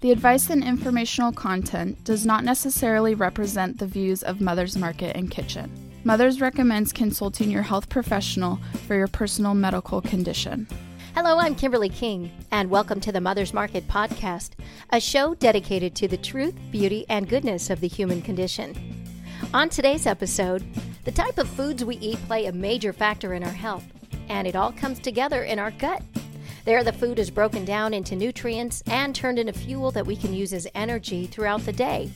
The advice and informational content does not necessarily represent the views of Mother's Market and Kitchen. Mother's recommends consulting your health professional for your personal medical condition. Hello, I'm Kimberly King, and welcome to the Mother's Market Podcast, a show dedicated to the truth, beauty, and goodness of the human condition. On today's episode, the type of foods we eat play a major factor in our health, and it all comes together in our gut. There, the food is broken down into nutrients and turned into fuel that we can use as energy throughout the day.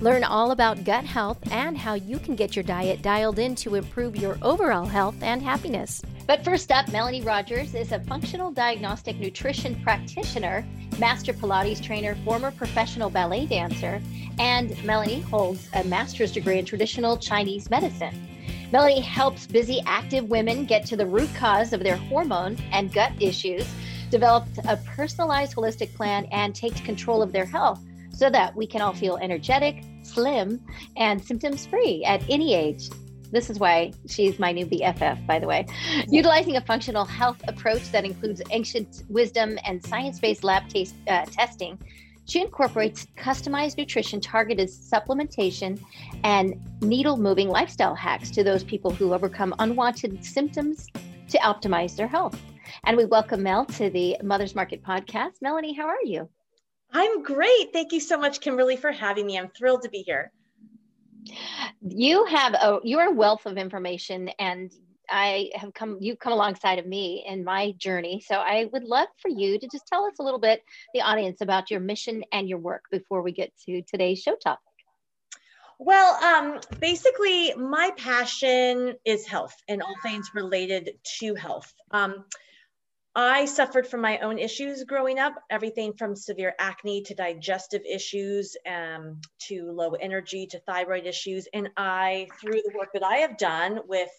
Learn all about gut health and how you can get your diet dialed in to improve your overall health and happiness. But first up, Melanie Rogers is a functional diagnostic nutrition practitioner, master Pilates trainer, former professional ballet dancer, and Melanie holds a master's degree in traditional Chinese medicine. Melanie helps busy, active women get to the root cause of their hormone and gut issues, developed a personalized holistic plan, and takes control of their health so that we can all feel energetic, slim, and symptoms free at any age. This is why she's my new BFF, by the way. Utilizing a functional health approach that includes ancient wisdom and science based lab taste, uh, testing, she incorporates customized nutrition, targeted supplementation, and needle moving lifestyle hacks to those people who overcome unwanted symptoms to optimize their health. And we welcome Mel to the Mother's Market podcast. Melanie, how are you? I'm great. Thank you so much, Kimberly, for having me. I'm thrilled to be here. You have a you're a wealth of information and I have come, you've come alongside of me in my journey. So I would love for you to just tell us a little bit, the audience, about your mission and your work before we get to today's show topic. Well, um, basically, my passion is health and all things related to health. Um, I suffered from my own issues growing up, everything from severe acne to digestive issues, um, to low energy to thyroid issues. And I, through the work that I have done with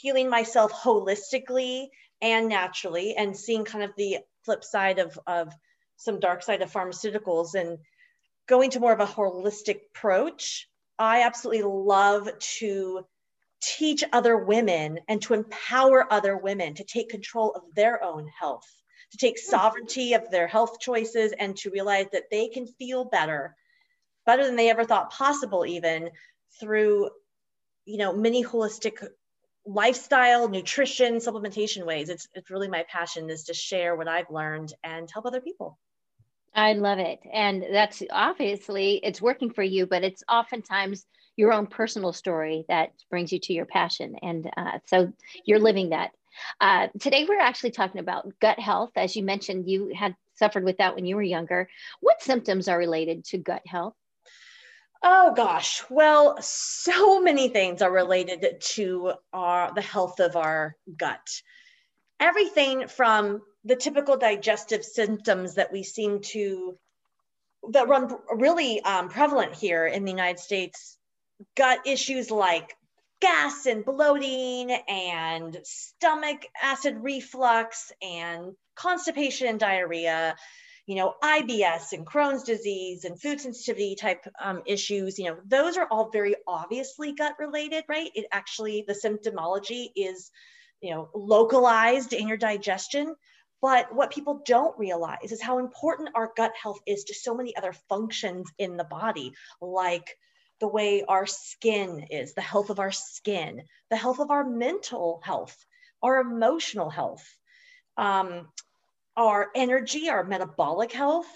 healing myself holistically and naturally and seeing kind of the flip side of, of some dark side of pharmaceuticals and going to more of a holistic approach i absolutely love to teach other women and to empower other women to take control of their own health to take hmm. sovereignty of their health choices and to realize that they can feel better better than they ever thought possible even through you know many holistic lifestyle, nutrition, supplementation ways. It's, it's really my passion is to share what I've learned and help other people. I love it. And that's obviously it's working for you, but it's oftentimes your own personal story that brings you to your passion. And uh, so you're living that. Uh, today, we're actually talking about gut health. As you mentioned, you had suffered with that when you were younger. What symptoms are related to gut health? Oh gosh, well, so many things are related to our, the health of our gut. Everything from the typical digestive symptoms that we seem to that run really um, prevalent here in the United States, gut issues like gas and bloating and stomach acid reflux and constipation and diarrhea you know, IBS and Crohn's disease and food sensitivity type um, issues, you know, those are all very obviously gut related, right? It actually, the symptomology is, you know, localized in your digestion. But what people don't realize is how important our gut health is to so many other functions in the body, like the way our skin is, the health of our skin, the health of our mental health, our emotional health. Um, our energy, our metabolic health.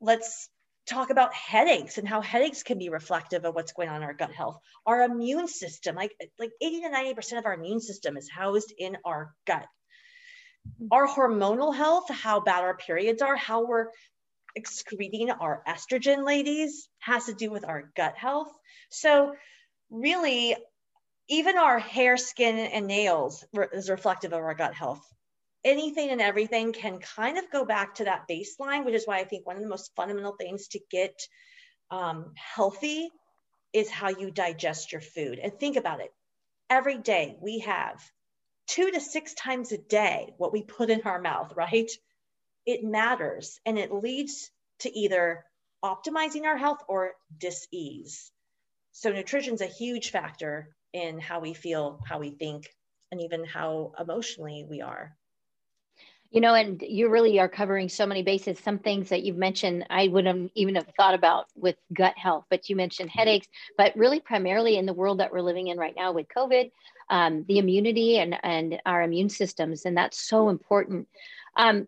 Let's talk about headaches and how headaches can be reflective of what's going on in our gut health. Our immune system, like, like 80 to 90% of our immune system is housed in our gut. Mm-hmm. Our hormonal health, how bad our periods are, how we're excreting our estrogen, ladies, has to do with our gut health. So, really, even our hair, skin, and nails is reflective of our gut health anything and everything can kind of go back to that baseline, which is why I think one of the most fundamental things to get um, healthy is how you digest your food. And think about it every day we have two to six times a day what we put in our mouth, right? It matters and it leads to either optimizing our health or dis-ease. So nutrition is a huge factor in how we feel, how we think, and even how emotionally we are You know, and you really are covering so many bases. Some things that you've mentioned, I wouldn't even have thought about with gut health, but you mentioned headaches, but really primarily in the world that we're living in right now with COVID, um, the immunity and, and our immune systems. And that's so important. Um,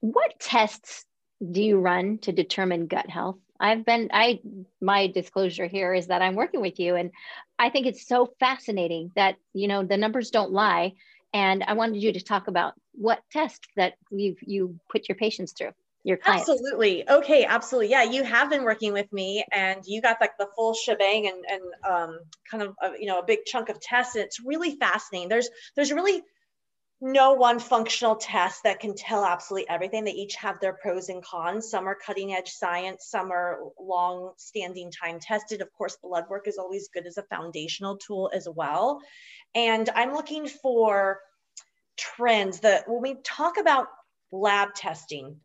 what tests do you run to determine gut health? I've been, I, my disclosure here is that I'm working with you and I think it's so fascinating that, you know, the numbers don't lie and I wanted you to talk about what tests that you you put your patients through, your clients. Absolutely. Okay, absolutely. Yeah, you have been working with me and you got like the full shebang and, and um, kind of, a, you know, a big chunk of tests. And It's really fascinating. There's, there's really no one functional test that can tell absolutely everything. They each have their pros and cons. Some are cutting edge science, some are long standing time tested. Of course, blood work is always good as a foundational tool as well. And I'm looking for trends that when we talk about lab testing,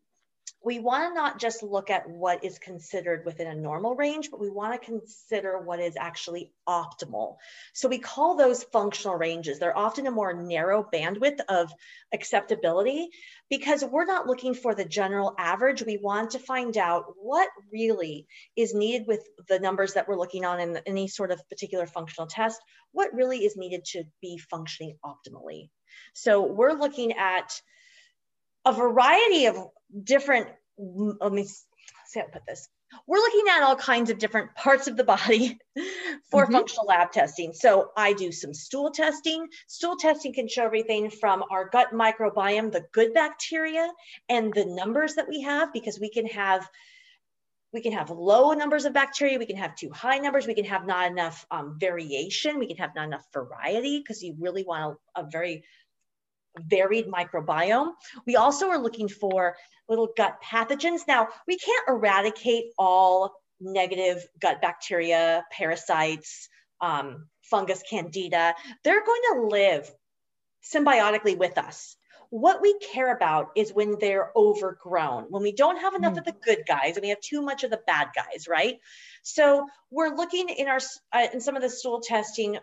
we want to not just look at what is considered within a normal range, but we want to consider what is actually optimal. So we call those functional ranges. They're often a more narrow bandwidth of acceptability because we're not looking for the general average. We want to find out what really is needed with the numbers that we're looking on in any sort of particular functional test, what really is needed to be functioning optimally. So we're looking at a variety of different, let me see how to put this. We're looking at all kinds of different parts of the body for mm-hmm. functional lab testing. So I do some stool testing. Stool testing can show everything from our gut microbiome, the good bacteria, and the numbers that we have, because we can have we can have low numbers of bacteria we can have too high numbers we can have not enough um, variation we can have not enough variety because you really want a, a very varied microbiome. We also are looking for little gut pathogens. Now, we can't eradicate all negative gut bacteria, parasites, um, fungus, candida. They're going to live symbiotically with us. What we care about is when they're overgrown, when we don't have enough mm. of the good guys and we have too much of the bad guys, right? So we're looking in our uh, in some of the stool testing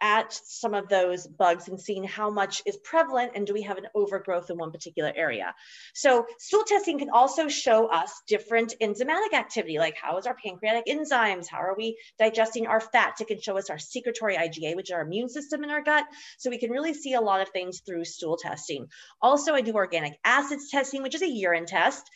at some of those bugs and seeing how much is prevalent and do we have an overgrowth in one particular area. So stool testing can also show us different enzymatic activity, like how is our pancreatic enzymes, how are we digesting our fats? It can show us our secretory IgA, which is our immune system in our gut. So we can really see a lot of things through stool testing. Also, I do organic acids testing, which is a urine test.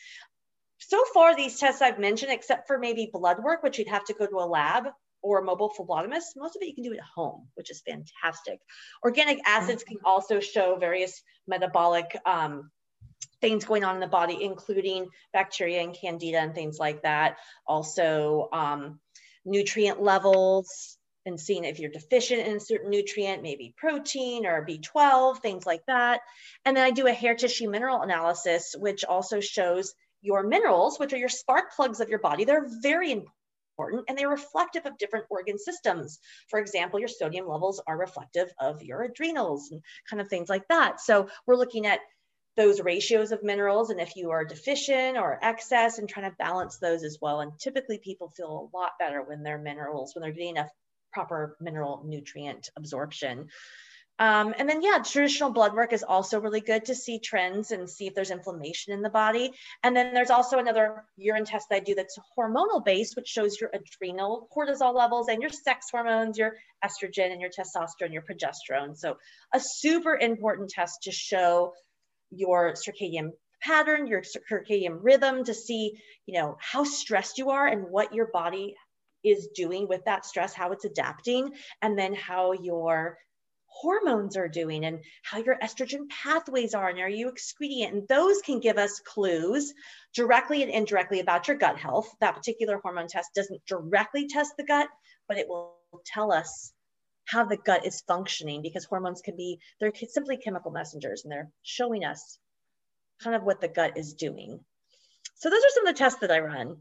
So far, these tests I've mentioned, except for maybe blood work, which you'd have to go to a lab, or a mobile phlebotomist, most of it you can do at home, which is fantastic. Organic acids can also show various metabolic um, things going on in the body, including bacteria and candida and things like that. Also, um, nutrient levels and seeing if you're deficient in a certain nutrient, maybe protein or B12, things like that. And then I do a hair tissue mineral analysis, which also shows your minerals, which are your spark plugs of your body. They're very important important and they're reflective of different organ systems. For example, your sodium levels are reflective of your adrenals and kind of things like that. So we're looking at those ratios of minerals and if you are deficient or excess and trying to balance those as well. And typically people feel a lot better when their minerals, when they're getting enough proper mineral nutrient absorption. Um, and then, yeah, traditional blood work is also really good to see trends and see if there's inflammation in the body. And then there's also another urine test that I do that's hormonal based, which shows your adrenal cortisol levels and your sex hormones, your estrogen and your testosterone, your progesterone. So, a super important test to show your circadian pattern, your circadian rhythm to see, you know, how stressed you are and what your body is doing with that stress, how it's adapting, and then how your hormones are doing and how your estrogen pathways are and are you excreting and those can give us clues directly and indirectly about your gut health. That particular hormone test doesn't directly test the gut but it will tell us how the gut is functioning because hormones can be they're simply chemical messengers and they're showing us kind of what the gut is doing. So those are some of the tests that i run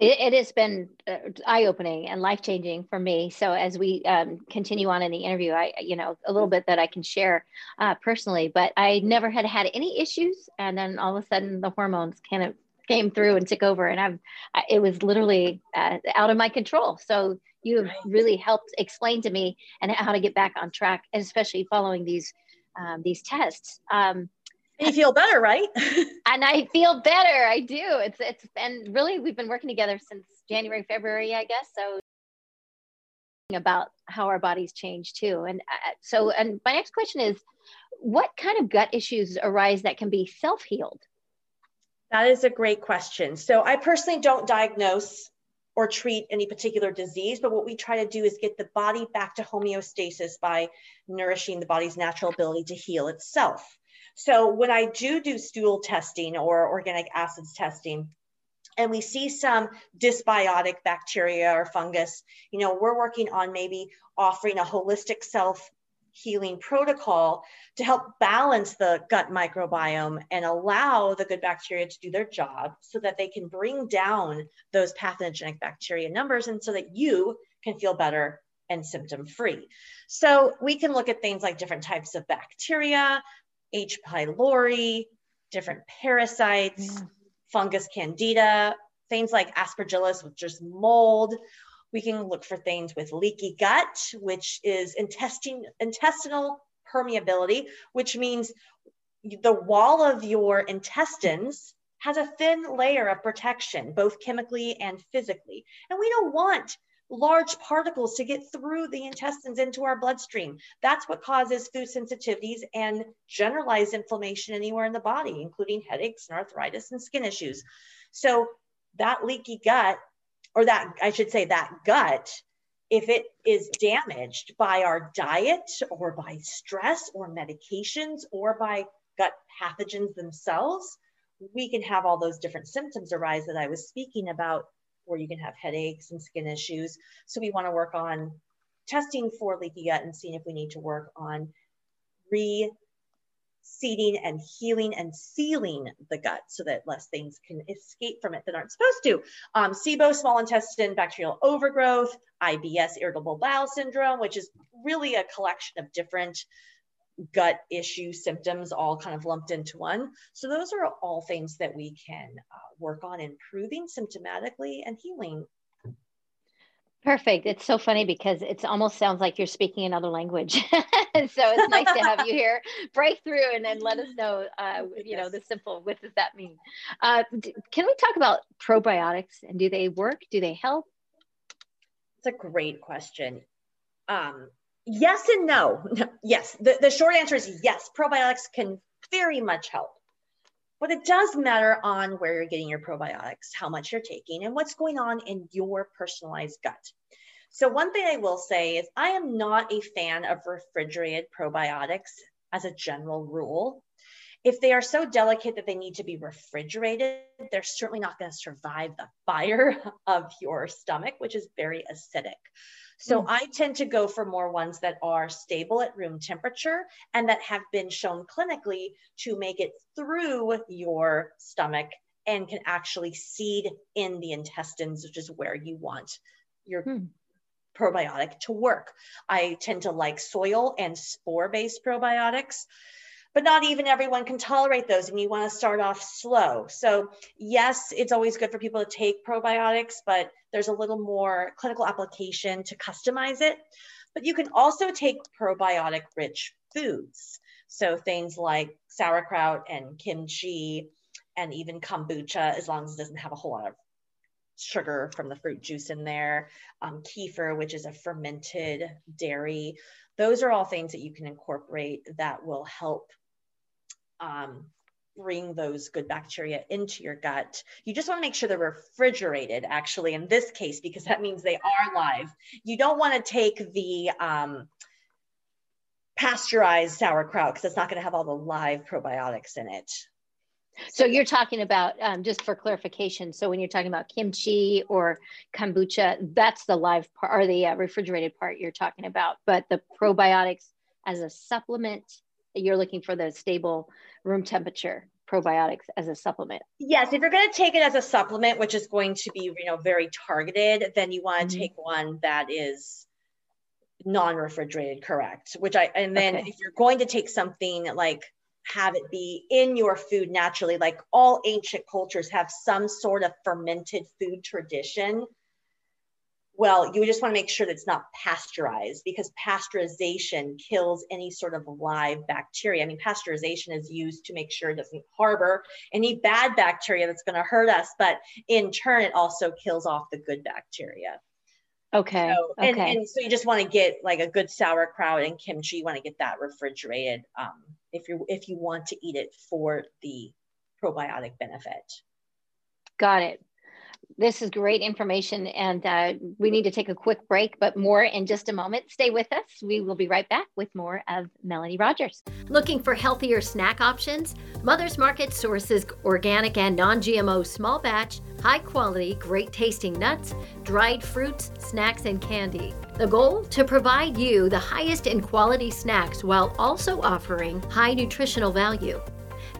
it, it has been uh, eye-opening and life-changing for me. So as we um, continue on in the interview, I, you know, a little bit that I can share uh, personally, but I never had had any issues. And then all of a sudden the hormones kind of came through and took over and I've, it was literally uh, out of my control. So you have really helped explain to me and how to get back on track, especially following these, um, these tests. Um, you feel better, right? and I feel better. I do. It's it's and really we've been working together since January, February, I guess. So about how our bodies change too. And uh, so, and my next question is, what kind of gut issues arise that can be self-healed? That is a great question. So I personally don't diagnose or treat any particular disease, but what we try to do is get the body back to homeostasis by nourishing the body's natural ability to heal itself. So when I do do stool testing or organic acids testing, and we see some dysbiotic bacteria or fungus, you know, we're working on maybe offering a holistic self healing protocol to help balance the gut microbiome and allow the good bacteria to do their job so that they can bring down those pathogenic bacteria numbers and so that you can feel better and symptom free. So we can look at things like different types of bacteria, H. pylori, different parasites, yeah. fungus candida, things like aspergillus, which is mold. We can look for things with leaky gut, which is intestine, intestinal permeability, which means the wall of your intestines has a thin layer of protection, both chemically and physically. And we don't want large particles to get through the intestines into our bloodstream. That's what causes food sensitivities and generalized inflammation anywhere in the body, including headaches and arthritis and skin issues. So that leaky gut or that I should say that gut, if it is damaged by our diet or by stress or medications or by gut pathogens themselves, we can have all those different symptoms arise that I was speaking about, where you can have headaches and skin issues. So we want to work on testing for leaky gut and seeing if we need to work on re seeding and healing and sealing the gut so that less things can escape from it that aren't supposed to. Um, SIBO, small intestine bacterial overgrowth, IBS, irritable bowel syndrome, which is really a collection of different gut issue symptoms all kind of lumped into one. So those are all things that we can uh, work on improving symptomatically and healing Perfect. It's so funny because it almost sounds like you're speaking another language. so it's nice to have you here, break through, and then let us know, uh, you know, the simple what does that mean? Uh, can we talk about probiotics and do they work? Do they help? It's a great question. Um, yes and no. yes, the, the short answer is yes. Probiotics can very much help. But it does matter on where you're getting your probiotics, how much you're taking, and what's going on in your personalized gut. So, one thing I will say is I am not a fan of refrigerated probiotics as a general rule. If they are so delicate that they need to be refrigerated, they're certainly not going to survive the fire of your stomach, which is very acidic. So mm. I tend to go for more ones that are stable at room temperature and that have been shown clinically to make it through your stomach and can actually seed in the intestines, which is where you want your mm. probiotic to work. I tend to like soil and spore based probiotics but not even everyone can tolerate those and you want to start off slow. So, yes, it's always good for people to take probiotics, but there's a little more clinical application to customize it. But you can also take probiotic rich foods. So, things like sauerkraut and kimchi and even kombucha, as long as it doesn't have a whole lot of sugar from the fruit juice in there, um, kefir, which is a fermented dairy. Those are all things that you can incorporate that will help um, bring those good bacteria into your gut. You just want to make sure they're refrigerated, actually, in this case, because that means they are live. You don't want to take the um, pasteurized sauerkraut because it's not going to have all the live probiotics in it. So you're talking about um, just for clarification. So when you're talking about kimchi or kombucha, that's the live part or the uh, refrigerated part you're talking about. But the probiotics as a supplement, you're looking for the stable room temperature probiotics as a supplement. Yes, if you're going to take it as a supplement, which is going to be, you know, very targeted, then you want to mm-hmm. take one that is non-refrigerated, correct? Which I and then okay. if you're going to take something like have it be in your food naturally, like all ancient cultures have some sort of fermented food tradition well, you just want to make sure that it's not pasteurized because pasteurization kills any sort of live bacteria. I mean, pasteurization is used to make sure it doesn't harbor any bad bacteria that's going to hurt us, but in turn, it also kills off the good bacteria. Okay. So, and, okay. and so you just want to get like a good sauerkraut and kimchi. You want to get that refrigerated um, if you if you want to eat it for the probiotic benefit. Got it. This is great information, and uh, we need to take a quick break, but more in just a moment. Stay with us. We will be right back with more of Melanie Rogers. Looking for healthier snack options? Mother's Market sources organic and non GMO small batch, high quality, great tasting nuts, dried fruits, snacks, and candy. The goal? To provide you the highest in quality snacks while also offering high nutritional value.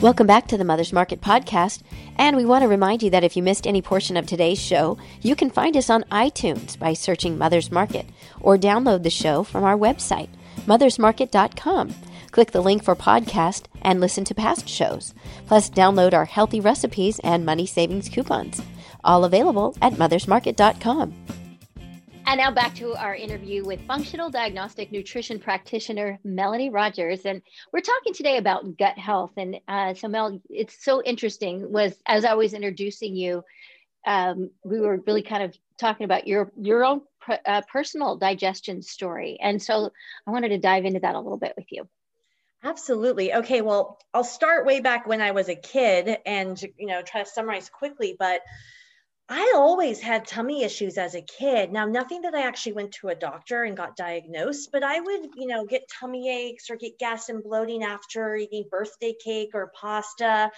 Welcome back to the Mother's Market podcast. And we want to remind you that if you missed any portion of today's show, you can find us on iTunes by searching Mother's Market or download the show from our website, mothersmarket.com. Click the link for podcast and listen to past shows. Plus, download our healthy recipes and money savings coupons. All available at mothersmarket.com. And now back to our interview with functional diagnostic nutrition practitioner Melanie Rogers, and we're talking today about gut health. And uh, so, Mel, it's so interesting. Was as I was introducing you, um, we were really kind of talking about your your own pr- uh, personal digestion story, and so I wanted to dive into that a little bit with you. Absolutely. Okay. Well, I'll start way back when I was a kid, and you know, try to summarize quickly, but I always had tummy issues as a kid. Now, nothing that I actually went to a doctor and got diagnosed, but I would, you know, get tummy aches or get gas and bloating after eating birthday cake or pasta.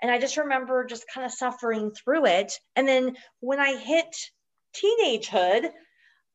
And I just remember just kind of suffering through it. And then when I hit teenagehood,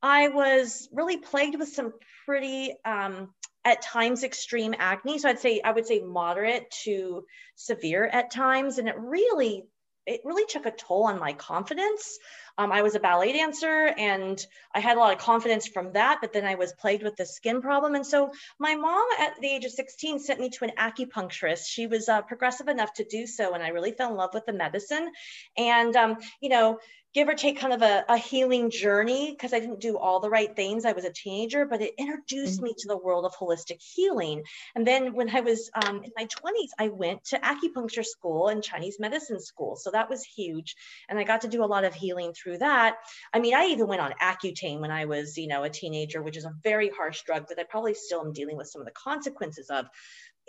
I was really plagued with some pretty, um, at times extreme acne. So I'd say, I would say moderate to severe at times. And it really it really took a toll on my confidence. Um, I was a ballet dancer and I had a lot of confidence from that, but then I was plagued with the skin problem. And so my mom at the age of 16 sent me to an acupuncturist. She was uh, progressive enough to do so. And I really fell in love with the medicine. And, um, you know, give or take kind of a, a healing journey because I didn't do all the right things. I was a teenager, but it introduced mm-hmm. me to the world of holistic healing. And then when I was um, in my 20s, I went to acupuncture school and Chinese medicine school. So that was huge. And I got to do a lot of healing through that. I mean, I even went on Accutane when I was, you know, a teenager, which is a very harsh drug that I probably still am dealing with some of the consequences of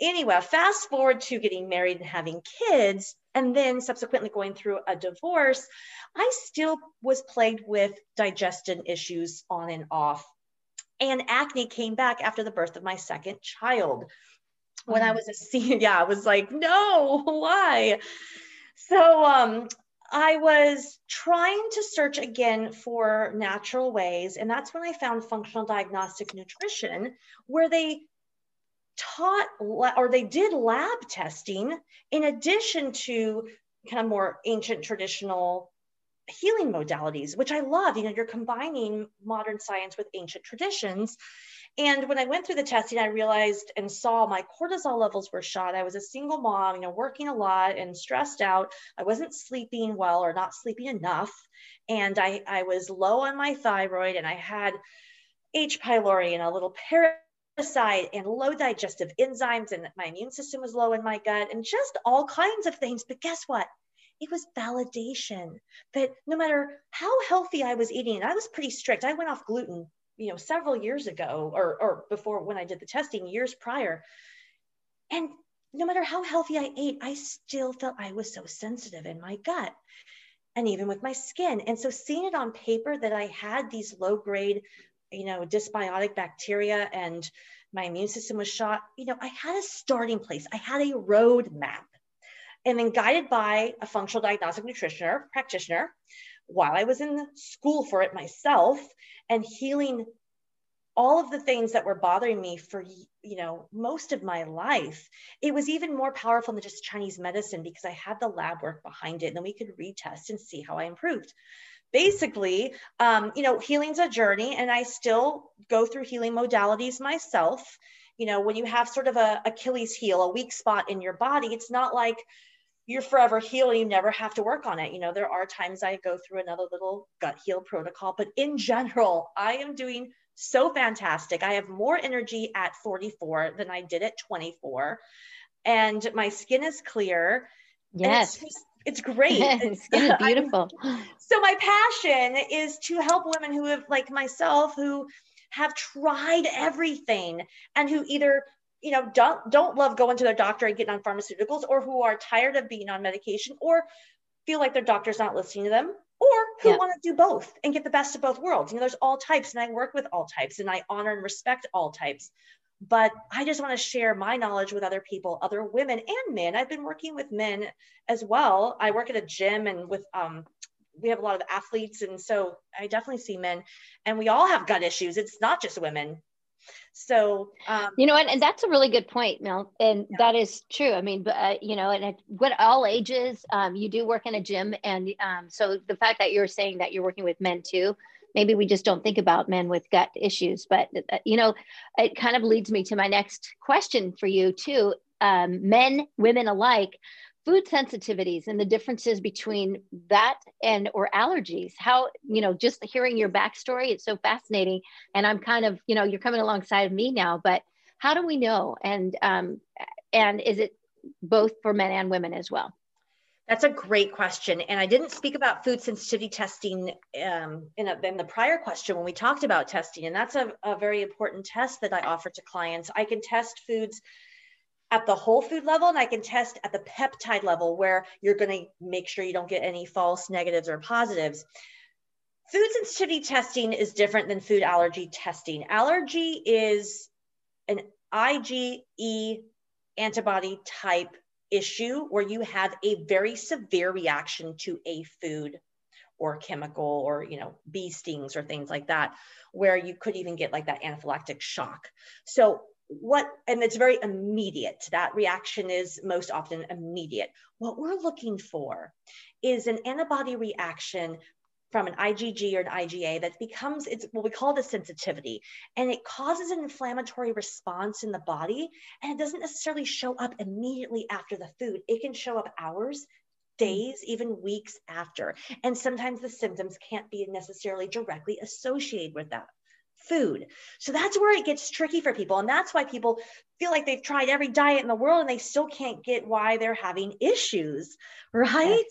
anyway, fast forward to getting married and having kids, and then subsequently going through a divorce, I still was plagued with digestion issues on and off. And acne came back after the birth of my second child. When I mm. was a senior, yeah, I was like, no, why? So um, I was trying to search again for natural ways. And that's when I found functional diagnostic nutrition, where they taught or they did lab testing in addition to kind of more ancient traditional healing modalities, which I love. You know, you're combining modern science with ancient traditions. And when I went through the testing, I realized and saw my cortisol levels were shot. I was a single mom, you know, working a lot and stressed out. I wasn't sleeping well or not sleeping enough. And I, I was low on my thyroid and I had H. pylori and a little parasite and low digestive enzymes and my immune system was low in my gut and just all kinds of things but guess what it was validation that no matter how healthy i was eating i was pretty strict i went off gluten you know several years ago or or before when i did the testing years prior and no matter how healthy i ate i still felt i was so sensitive in my gut and even with my skin. And so seeing it on paper that I had these low grade, you know, dysbiotic bacteria and my immune system was shot, you know, I had a starting place. I had a road map. And then guided by a functional diagnostic nutritioner practitioner, while I was in school for it myself and healing all of the things that were bothering me for you know most of my life it was even more powerful than just chinese medicine because i had the lab work behind it and then we could retest and see how i improved. Basically um, you know healing's a journey and i still go through healing modalities myself. You know when you have sort of a achilles heel a weak spot in your body it's not like you're forever healed you never have to work on it you know there are times i go through another little gut heal protocol but in general i am doing so fantastic. I have more energy at 44 than I did at 24. And my skin is clear. Yes. It's, it's, great. It's, skin is beautiful. so my passion is to help women who have like myself who have tried everything and who either you know don't don't love going to their doctor and getting on pharmaceuticals or who are tired of being on medication or feel like their doctor's not listening to them or who yeah. want to do both and get the best of both worlds. You know, there's all types, and I work with all types, and I honor and respect all types. But I just want to share my knowledge with other people, other women and men. I've been working with men as well. I work at a gym and with um, we have a lot of athletes, and so I definitely see men, and we all have gut issues. It's not just women. So, um, you know, and, and that's a really good point, Mel. And yeah. that is true. I mean, but, uh, you know, and at what all ages, um, you do work in a gym. And um, so the fact that you're saying that you're working with men too, maybe we just don't think about men with gut issues. But, uh, you know, it kind of leads me to my next question for you too. Um, men, women alike, food sensitivities and the differences between that and or allergies how you know just hearing your backstory it's so fascinating and i'm kind of you know you're coming alongside of me now but how do we know and um and is it both for men and women as well that's a great question. And I didn't speak about food sensitivity testing um, in, a, in, the prior question when we talked about testing. And that's a, a very important test that I offer to clients. I can test foods at the whole food level and I can test at the peptide level where you're going to make sure you don't get any false negatives or positives. Food sensitivity testing is different than food allergy testing. Allergy is an IgE antibody type issue where you have a very severe reaction to a food or chemical or you know bee stings or things like that where you could even get like that anaphylactic shock so what and it's very immediate. That reaction is most often immediate. What we're looking for is an antibody reaction from an IgG or an IgA that becomes it's what we call the sensitivity and it causes an inflammatory response in the body and it doesn't necessarily show up immediately after the food. It can show up hours days even weeks after and sometimes the symptoms can't be necessarily directly associated with that food. So that's where it gets tricky for people. And that's why people feel like they've tried every diet in the world and they still can't get why they're having issues, right?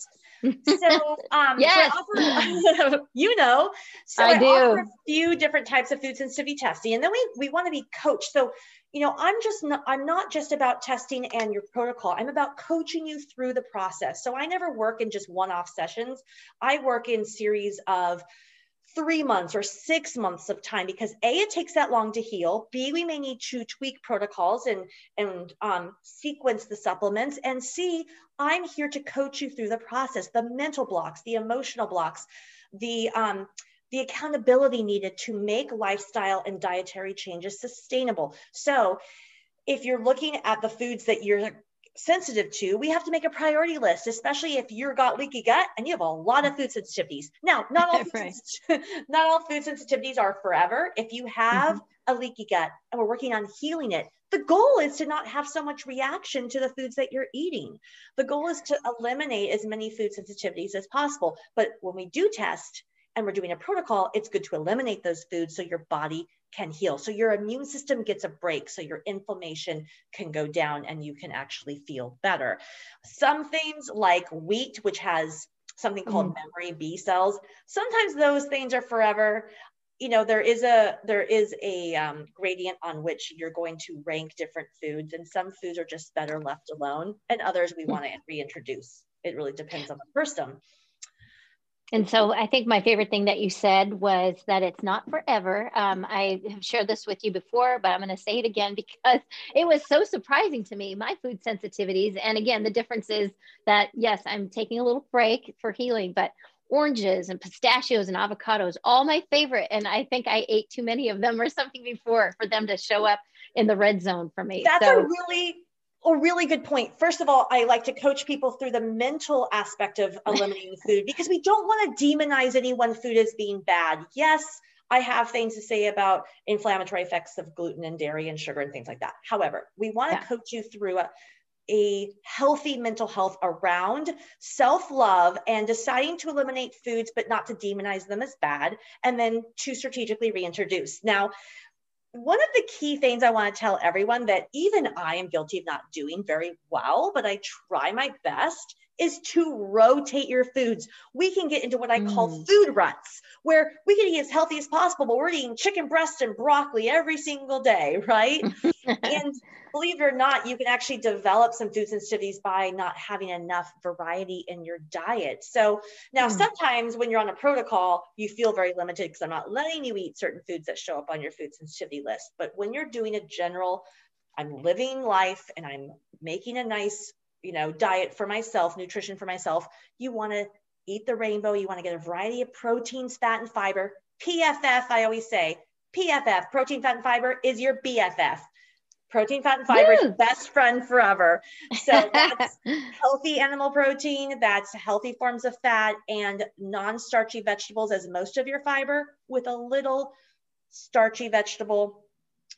So um yes. offer, you know so I, I do. offer a few different types of food sensitivity testing and then we we want to be coached so you know i'm just not i'm not just about testing and your protocol i'm about coaching you through the process so i never work in just one-off sessions i work in series of three months or six months of time because a it takes that long to heal. B we may need to tweak protocols and and um, sequence the supplements. And c i'm here to coach you through the process the mental blocks the emotional blocks the um, the accountability needed to make lifestyle and dietary changes sustainable. So if you're looking at the foods that you're sensitive to, we have to make a priority list, especially if you've got leaky gut and you have a lot of food sensitivities. Now, not all, right. not all food sensitivities are forever. If you have mm-hmm. a leaky gut and we're working on healing it, the goal is to not have so much reaction to the foods that you're eating. The goal is to eliminate as many food sensitivities as possible. But when we do test, and we're doing a protocol, it's good to eliminate those foods so your body can heal. So your immune system gets a break, so your inflammation can go down and you can actually feel better. Some things like wheat, which has something called mm. memory B cells, sometimes those things are forever. You know, there is a there is a um, gradient on which you're going to rank different foods, and some foods are just better left alone, and others we mm. want to reintroduce. It really depends on the person. And so I think my favorite thing that you said was that it's not forever. Um, I have shared this with you before, but I'm going to say it again because it was so surprising to me, my food sensitivities. And again, the difference is that, yes, I'm taking a little break for healing, but oranges and pistachios and avocados, all my favorite. And I think I ate too many of them or something before for them to show up in the red zone for me. That's so, a really a really good point. First of all, I like to coach people through the mental aspect of eliminating food because we don't want to demonize any one food as being bad. Yes, I have things to say about inflammatory effects of gluten and dairy and sugar and things like that. However, we want to yeah. coach you through a, a healthy mental health around self love and deciding to eliminate foods, but not to demonize them as bad, and then to strategically reintroduce. Now, one of the key things I want to tell everyone that even I am guilty of not doing very well, but I try my best is to rotate your foods. We can get into what I call mm. food ruts, where we can eat as healthy as possible, but we're eating chicken breast and broccoli every single day, right? and believe it or not, you can actually develop some food sensitivities by not having enough variety in your diet. So now mm. sometimes when you're on a protocol, you feel very limited because I'm not letting you eat certain foods that show up on your food sensitivity list. But when you're doing a general, I'm living life and I'm making a nice, you know, diet for myself, nutrition for myself, you want to eat the rainbow, you want to get a variety of proteins, fat, and fiber. PFF, I always say, PFF, protein, fat, and fiber, is your BFF protein, fat, and fiber is best friend forever. So that's healthy animal protein, that's healthy forms of fat, and non starchy vegetables as most of your fiber, with a little starchy vegetable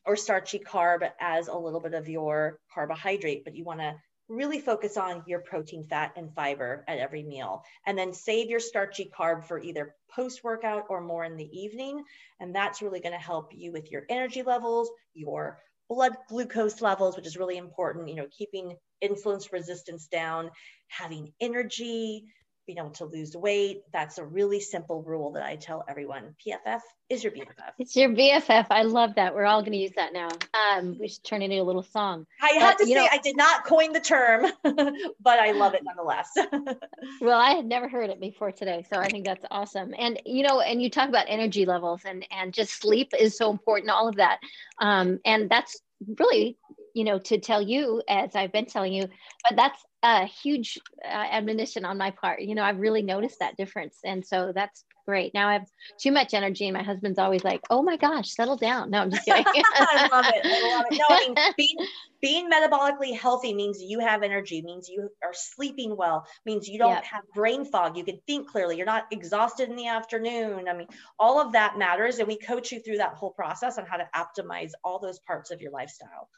or starchy carb as a little bit of your carbohydrate. But you want to really focus on your protein, fat, and fiber at every meal. And then save your starchy carb for either post workout or more in the evening. And that's really going to help you with your energy levels, your blood glucose levels, which is really important, you know, keeping insulin resistance down, having energy, being able to lose weight. That's a really simple rule that I tell everyone. PFF is your BFF. It's your BFF. I love that. We're all going to use that now. Um, we should turn it into a little song. I but, have to say, know, I did not coin the term, but I love it nonetheless. well, I had never heard it before today, so I think that's awesome. And you know, and you talk about energy levels and and just sleep is so important. All of that, um, and that's really you know to tell you as i've been telling you but that's a huge uh, admonition on my part. You know i've really noticed that difference and so that's great. Now i have too much energy and my husband's always like oh my gosh settle down. No i'm just kidding. I love it. I love it. No i mean being, being metabolically healthy means you have energy means you are sleeping well means you don't yep. have brain fog. You can think clearly. You're not exhausted in the afternoon. I mean all of that matters and we coach you through that whole process on how to optimize all those parts of your lifestyle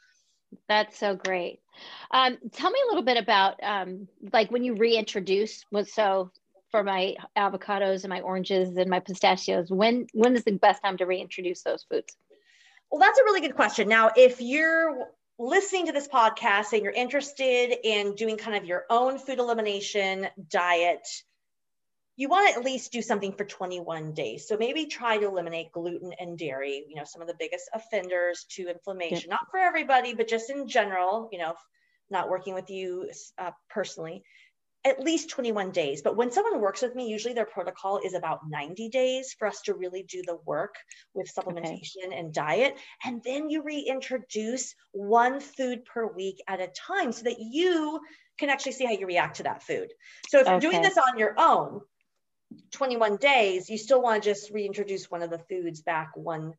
that's so great. Um, tell me a little bit about um, like when you reintroduce. So for my avocados and my oranges and my pistachios, when when is the best time to reintroduce those foods? Well, that's a really good question. Now, if you're listening to this podcast and you're interested in doing kind of your own food elimination diet, you want to at least do something for 21 days. So maybe try to eliminate gluten and dairy, you know, some of the biggest offenders to inflammation, yeah. not for everybody, but just in general, you know, not working with you uh, personally, at least 21 days. But when someone works with me, usually their protocol is about 90 days for us to really do the work with supplementation okay. and diet. And then you reintroduce one food per week at a time so that you can actually see how you react to that food. So if okay. you're doing this on your own, 21 days, you still want to just reintroduce one of the foods back one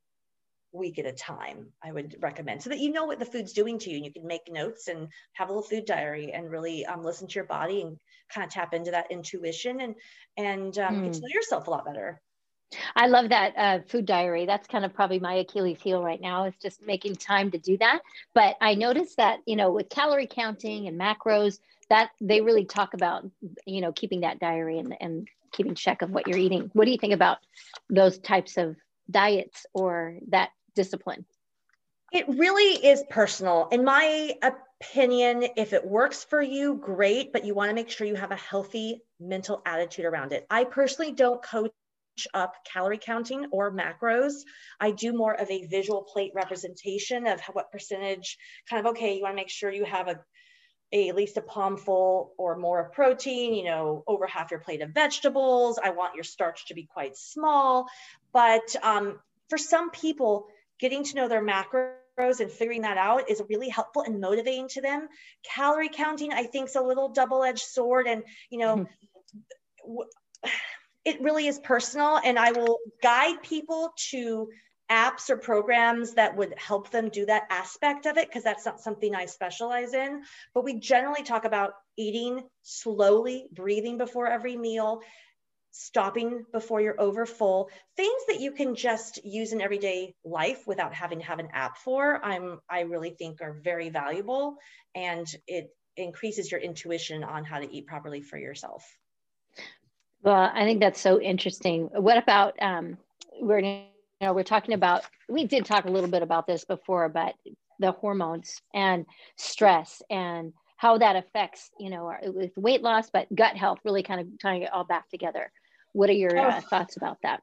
week at a time, I would recommend, so that you know what the food's doing to you. And you can make notes and have a little food diary and really um, listen to your body and kind of tap into that intuition and and um, mm. get to hmm. know yourself a lot better. I love that uh, food diary. That's kind of probably my Achilles heel right now is just making time to do that. But I noticed that, you know, with calorie counting and macros, that they really talk about, you know, keeping that diary and, and keeping check of what you're eating. What do you think about those types of diets or that discipline? It really is personal. In my opinion, if it works for you, great, but you want to make sure you have a healthy mental attitude around it. I personally don't coach up calorie counting or macros. I do more of a visual plate representation of what percentage kind of okay, you want to make sure you have a a, at least a palm full or more of protein, you know, over half your plate of vegetables. I want your starch to be quite small. But um, for some people, getting to know their macros and figuring that out is really helpful and motivating to them. Calorie counting, I think, is a little double-edged sword, and you know, mm-hmm. it really is personal. And I will guide people to apps or programs that would help them do that aspect of it because that's not something I specialize in. But we generally talk about eating slowly, breathing before every meal, stopping before you're over full, things that you can just use in everyday life without having to have an app for. I'm I really think are very valuable and it increases your intuition on how to eat properly for yourself. Well, I think that's so interesting. What about um, we're know, we're talking about, we did talk a little bit about this before, but the hormones and stress and how that affects, you know, our, with weight loss, but gut health, really kind of tying it all back together. What are your uh, oh. thoughts about that?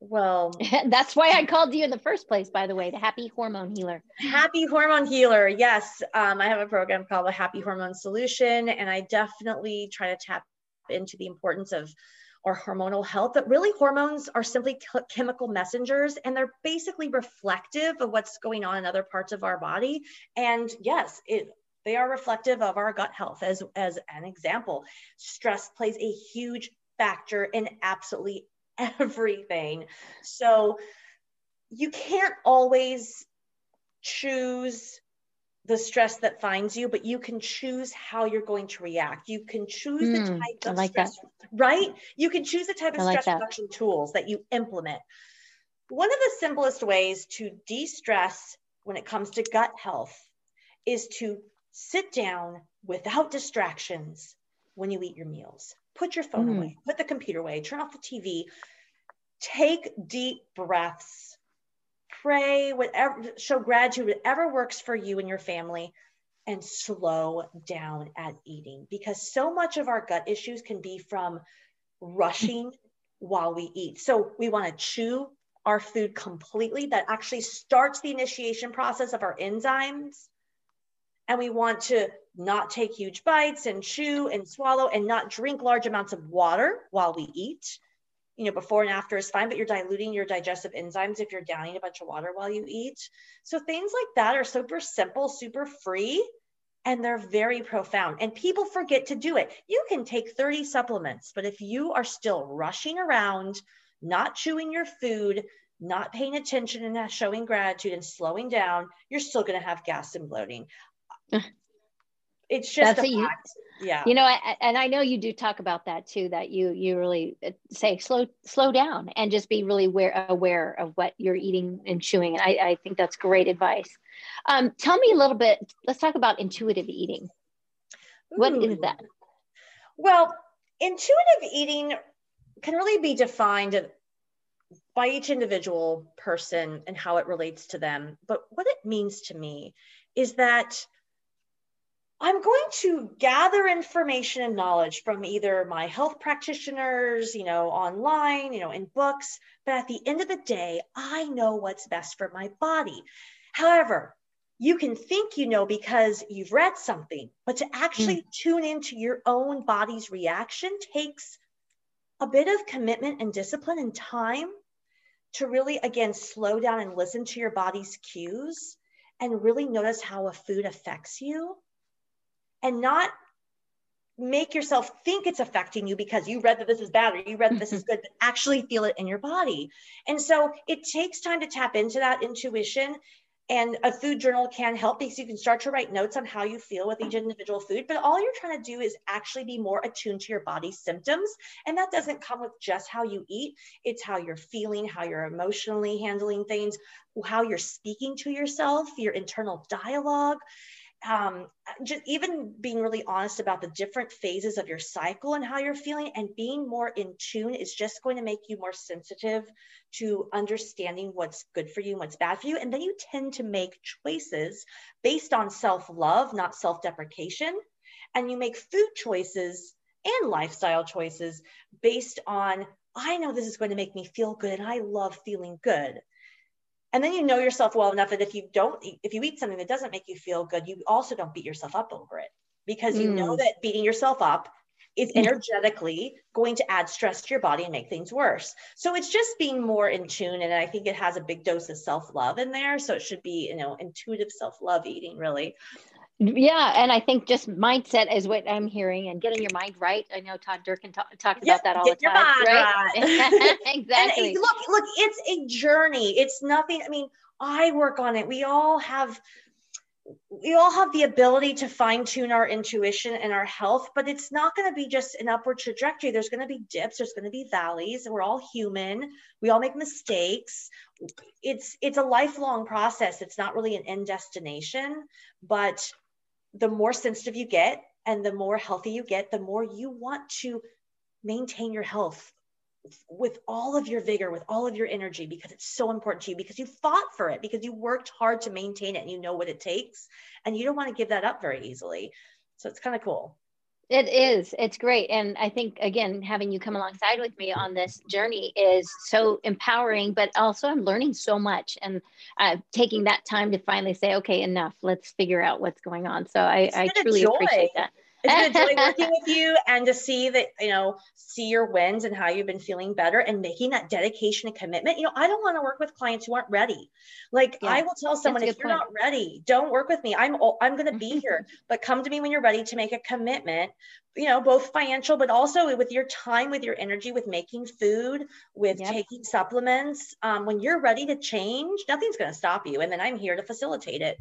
Well, that's why I called you in the first place, by the way, the Happy Hormone Healer. Happy Hormone Healer. Yes. Um, I have a program called the Happy Hormone Solution, and I definitely try to tap into the importance of or hormonal health, but really hormones are simply chemical messengers and they're basically reflective of what's going on in other parts of our body. And yes, it, they are reflective of our gut health as, as an example. Stress plays a huge factor in absolutely everything. So you can't always choose the stress that finds you, but you can choose how you're going to react. You can choose mm, the type of like stress, that. right? You can choose the type of stress reduction tools that you implement. One of the simplest ways to de stress when it comes to gut health is to sit down without distractions when you eat your meals. Put your phone mm. away, put the computer away, turn off the TV, take deep breaths pray, whatever, show gratitude, whatever works for you and your family, and slow down at eating because so much of our gut issues can be from rushing while we eat. So we want to chew our food completely. That actually starts the initiation process of our enzymes. And we want to not take huge bites and chew and swallow and not drink large amounts of water while we eat you know, before and after is fine, but you're diluting your digestive enzymes if you're downing a bunch of water while you eat. So things like that are super simple, super free, and they're very profound. And people forget to do it. You can take 30 supplements, but if you are still rushing around, not chewing your food, not paying attention and not showing gratitude and slowing down, you're still going to have gas and bloating. It's just That's a, a fact yeah. You know and i know you do talk about that too that you you really uh, say slow slow down and just be really aware aware of what you're eating and chewing and i, I think that's great advice. Um, tell me a little bit let's talk about intuitive eating. Ooh. what is that? Well intuitive eating can really be defined by each individual person and how it relates to them but what it means to me is that I'm going to gather information and knowledge from either my health practitioners, you know, online, you know, in books, but at the end of the day, I know what's best for my body. However, you can think you know because you've read something, but to actually mm. tune into your own body's reaction takes a bit of commitment and discipline and time to really, again, slow down and listen to your body's cues and really notice how a food affects you and not make yourself think it's affecting you because you read that this is bad or you read that this is mm-hmm. good, but actually feel it in your body. And so it takes time to tap into that intuition. And a food journal can help because you can start to write notes on how you feel with each individual food. But all you're trying to do is actually be more attuned to your body's symptoms. And that doesn't come with just how you eat, it's how you're feeling, how you're emotionally handling things, how you're speaking to yourself, your internal dialogue um, just even being really honest about the different phases of your cycle and how you're feeling and being more in tune is just going to make you more sensitive to understanding what's good for you and what's bad for you. And then you tend to make choices based on self-love not self-deprecation. And you make food choices and lifestyle choices based on i know this is going to make me feel good. And i love feeling good and then you know yourself well enough that if you don't if you eat something that doesn't make you feel good you also don't beat yourself up over it because you mm. know that beating yourself up is energetically going to add stress to your body and make things worse. So it's just being more in tune. And I think it has a big dose of self love in there. So it should be, you know, intuitive self love eating, really. Yeah, and I think just mindset is what I'm hearing, and getting your mind right. I know Todd Durkin talk, talks yep, about that all the time. right? right. exactly. And look, look, it's a journey. It's nothing. I mean, I work on it. We all have we all have the ability to fine tune our intuition and our health, but it's not going to be just an upward trajectory. There's going to be dips, there's going to be valleys. We're all human. We all make mistakes. It's it's a lifelong process. It's not really an end destination, but the more sensitive you get and the more healthy you get, the more you want to maintain your health with all of your vigor, with all of your energy, because it's so important to you, because you fought for it, because you worked hard to maintain it and you know what it takes. And you don't want to give that up very easily. So it's kind of cool. It is. It's great. And I think, again, having you come alongside with me on this journey is so empowering, but also I'm learning so much and uh, taking that time to finally say, okay, enough, let's figure out what's going on. So I, I truly appreciate that. It's been enjoying working with you and to see that, you know, see your wins and how you've been feeling better and making that dedication and commitment. You know, I don't want to work with clients who aren't ready. Like yeah, I will tell someone, if you're point. not ready, don't work with me. I'm, I'm going to be here, but come to me when you're ready to make a commitment, you know, both financial, but also with your time, with your energy, with making food, with yep. taking supplements. Um, when you're ready to change, nothing's going to stop you. And then I'm here to facilitate it.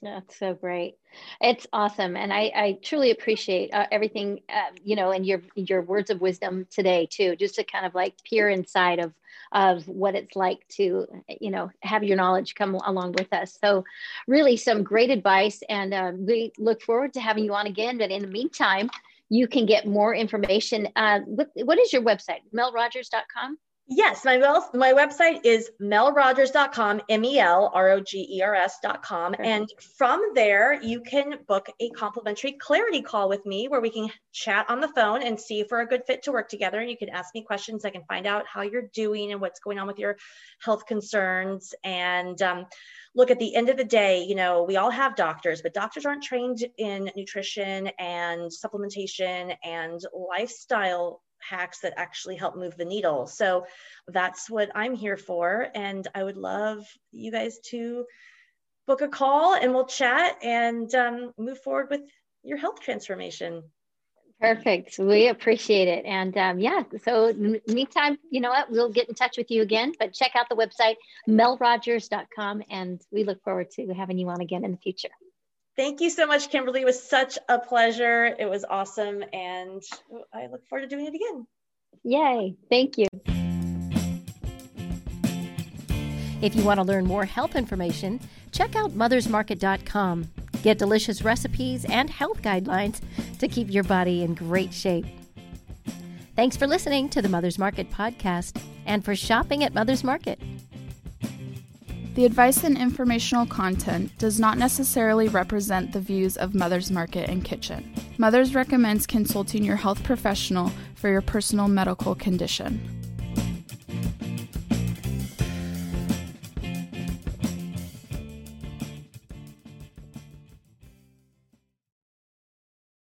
That's so great. It's awesome, and I, I truly appreciate uh, everything uh, you know, and your your words of wisdom today too. Just to kind of like peer inside of of what it's like to you know have your knowledge come along with us. So, really, some great advice, and uh, we look forward to having you on again. But in the meantime, you can get more information. Uh, what, what is your website? melrogers.com. Yes, my well, my website is melrogers.com, M-E-L-R-O-G-E-R-S.com. And from there, you can book a complimentary clarity call with me where we can chat on the phone and see if we're a good fit to work together. And you can ask me questions. I can find out how you're doing and what's going on with your health concerns. And um, look, at the end of the day, you know, we all have doctors, but doctors aren't trained in nutrition and supplementation and lifestyle hacks that actually help move the needle. So that's what I'm here for. And I would love you guys to book a call and we'll chat and um, move forward with your health transformation. Perfect. We appreciate it. And um, yeah, so meantime, you know what? We'll get in touch with you again, but check out the website, melrogers.com. And we look forward to having you on again in the future. Thank you so much, Kimberly. It was such a pleasure. It was awesome. And I look forward to doing it again. Yay. Thank you. If you want to learn more health information, check out mothersmarket.com. Get delicious recipes and health guidelines to keep your body in great shape. Thanks for listening to the Mother's Market podcast and for shopping at Mother's Market. The advice and informational content does not necessarily represent the views of Mother's Market and Kitchen. Mother's recommends consulting your health professional for your personal medical condition.